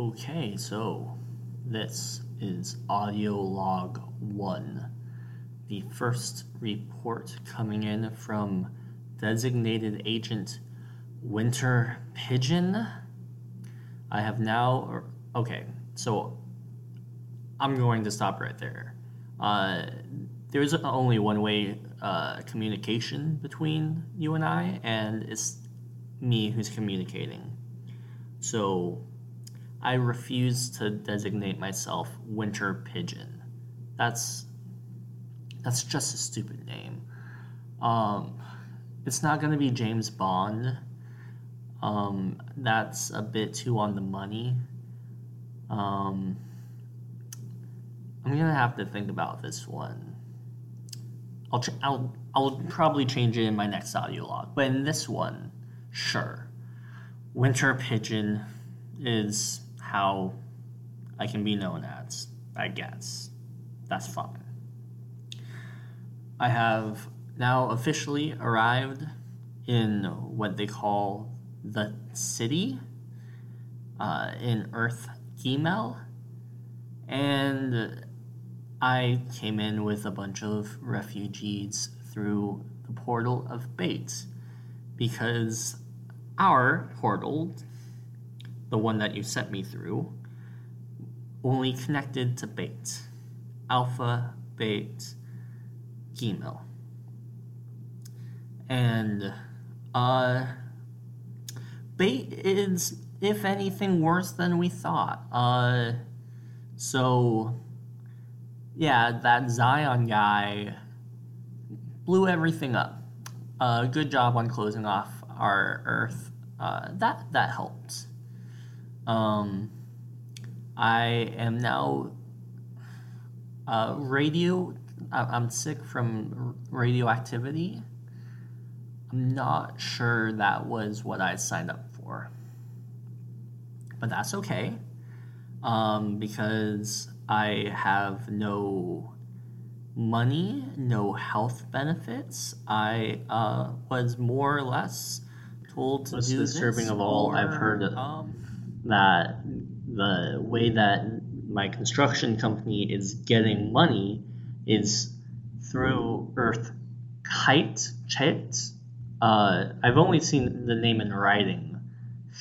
Okay, so this is audio log one. The first report coming in from designated agent Winter Pigeon. I have now. Okay, so I'm going to stop right there. Uh, there's only one way uh, communication between you and I, and it's me who's communicating. So I refuse to designate myself Winter Pigeon. That's that's just a stupid name. Um, it's not gonna be James Bond. Um, that's a bit too on the money. Um, I'm gonna have to think about this one. I'll ch- I'll I'll probably change it in my next audio log, but in this one, sure. Winter Pigeon is how I can be known as, I guess. That's fine. I have now officially arrived in what they call the city uh, in Earth Gimel, and I came in with a bunch of refugees through the portal of Bet's because our portal the one that you sent me through, only connected to Bet's. Alpha, Bet's, Gimel. And, uh, Bet is, if anything, worse than we thought. Uh, so, yeah, that Scion guy blew everything up. Uh, good job on closing off our Earth. Uh, that that helped. Um, I am now uh, radio. I'm sick from radioactivity. I'm not sure that was what I signed up for, but that's okay um, because I have no money, no health benefits. I uh, was more or less told to Most do disturbing this of all, I've heard um, that the way that my construction company is getting money is through Earth Kite Chit. Uh, I've only seen the name in writing.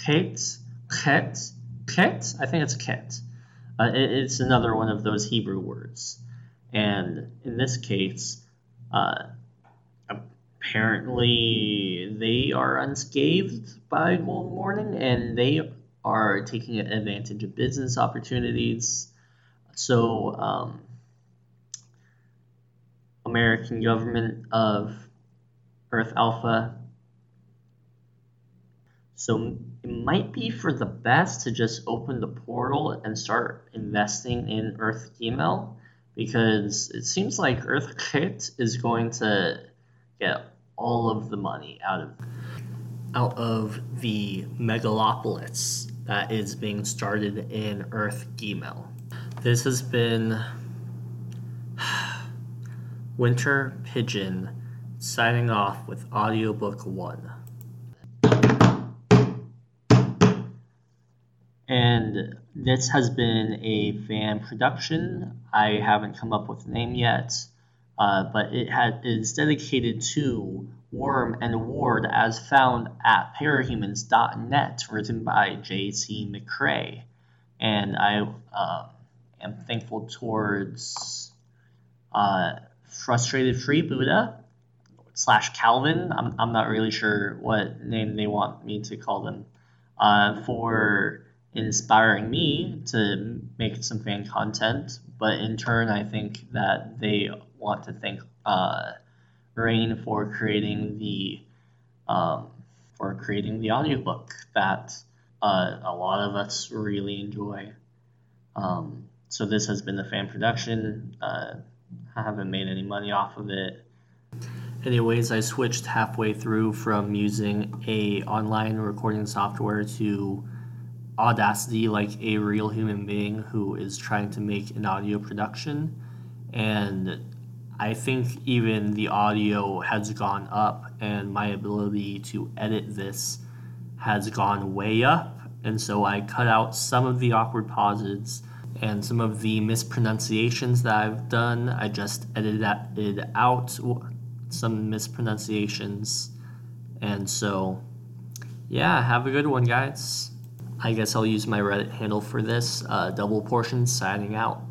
Kit, Kit, Kit. I think it's Kit. Uh, it, it's another one of those Hebrew words, and in this case, uh, apparently they are unscathed by Golden Morning, and they are taking advantage of business opportunities. So, um, American government of Earth Alpha. So it might be for the best to just open the portal and start investing in Earth Gimel because it seems like Earth Kit is going to get all of the money out of out of the megalopolis that is being started in Earth Gimel. This has been Winter Pigeon signing off with audiobook 1. And this has been a fan production. I haven't come up with a name yet, uh, but it had, is dedicated to Worm and Ward as found at parahumans.net, written by J.C. McCrae. And I uh, am thankful towards uh, Frustrated Free Buddha slash Calvin. I'm, I'm not really sure what name they want me to call them uh, for inspiring me to make some fan content. But in turn, I think that they want to thank uh, Rain for creating the um, for creating the audiobook that uh, a lot of us really enjoy. Um, so this has been the fan production. Uh, I haven't made any money off of it. Anyways, I switched halfway through from using a online recording software to Audacity like a real human being who is trying to make an audio production and I think even the audio has gone up and my ability to edit this has gone way up and so I cut out some of the awkward pauses and some of the mispronunciations that I've done. I just edited out some mispronunciations, and so yeah, have a good one, guys. I guess I'll use my Reddit handle for this. Uh, double portion signing out.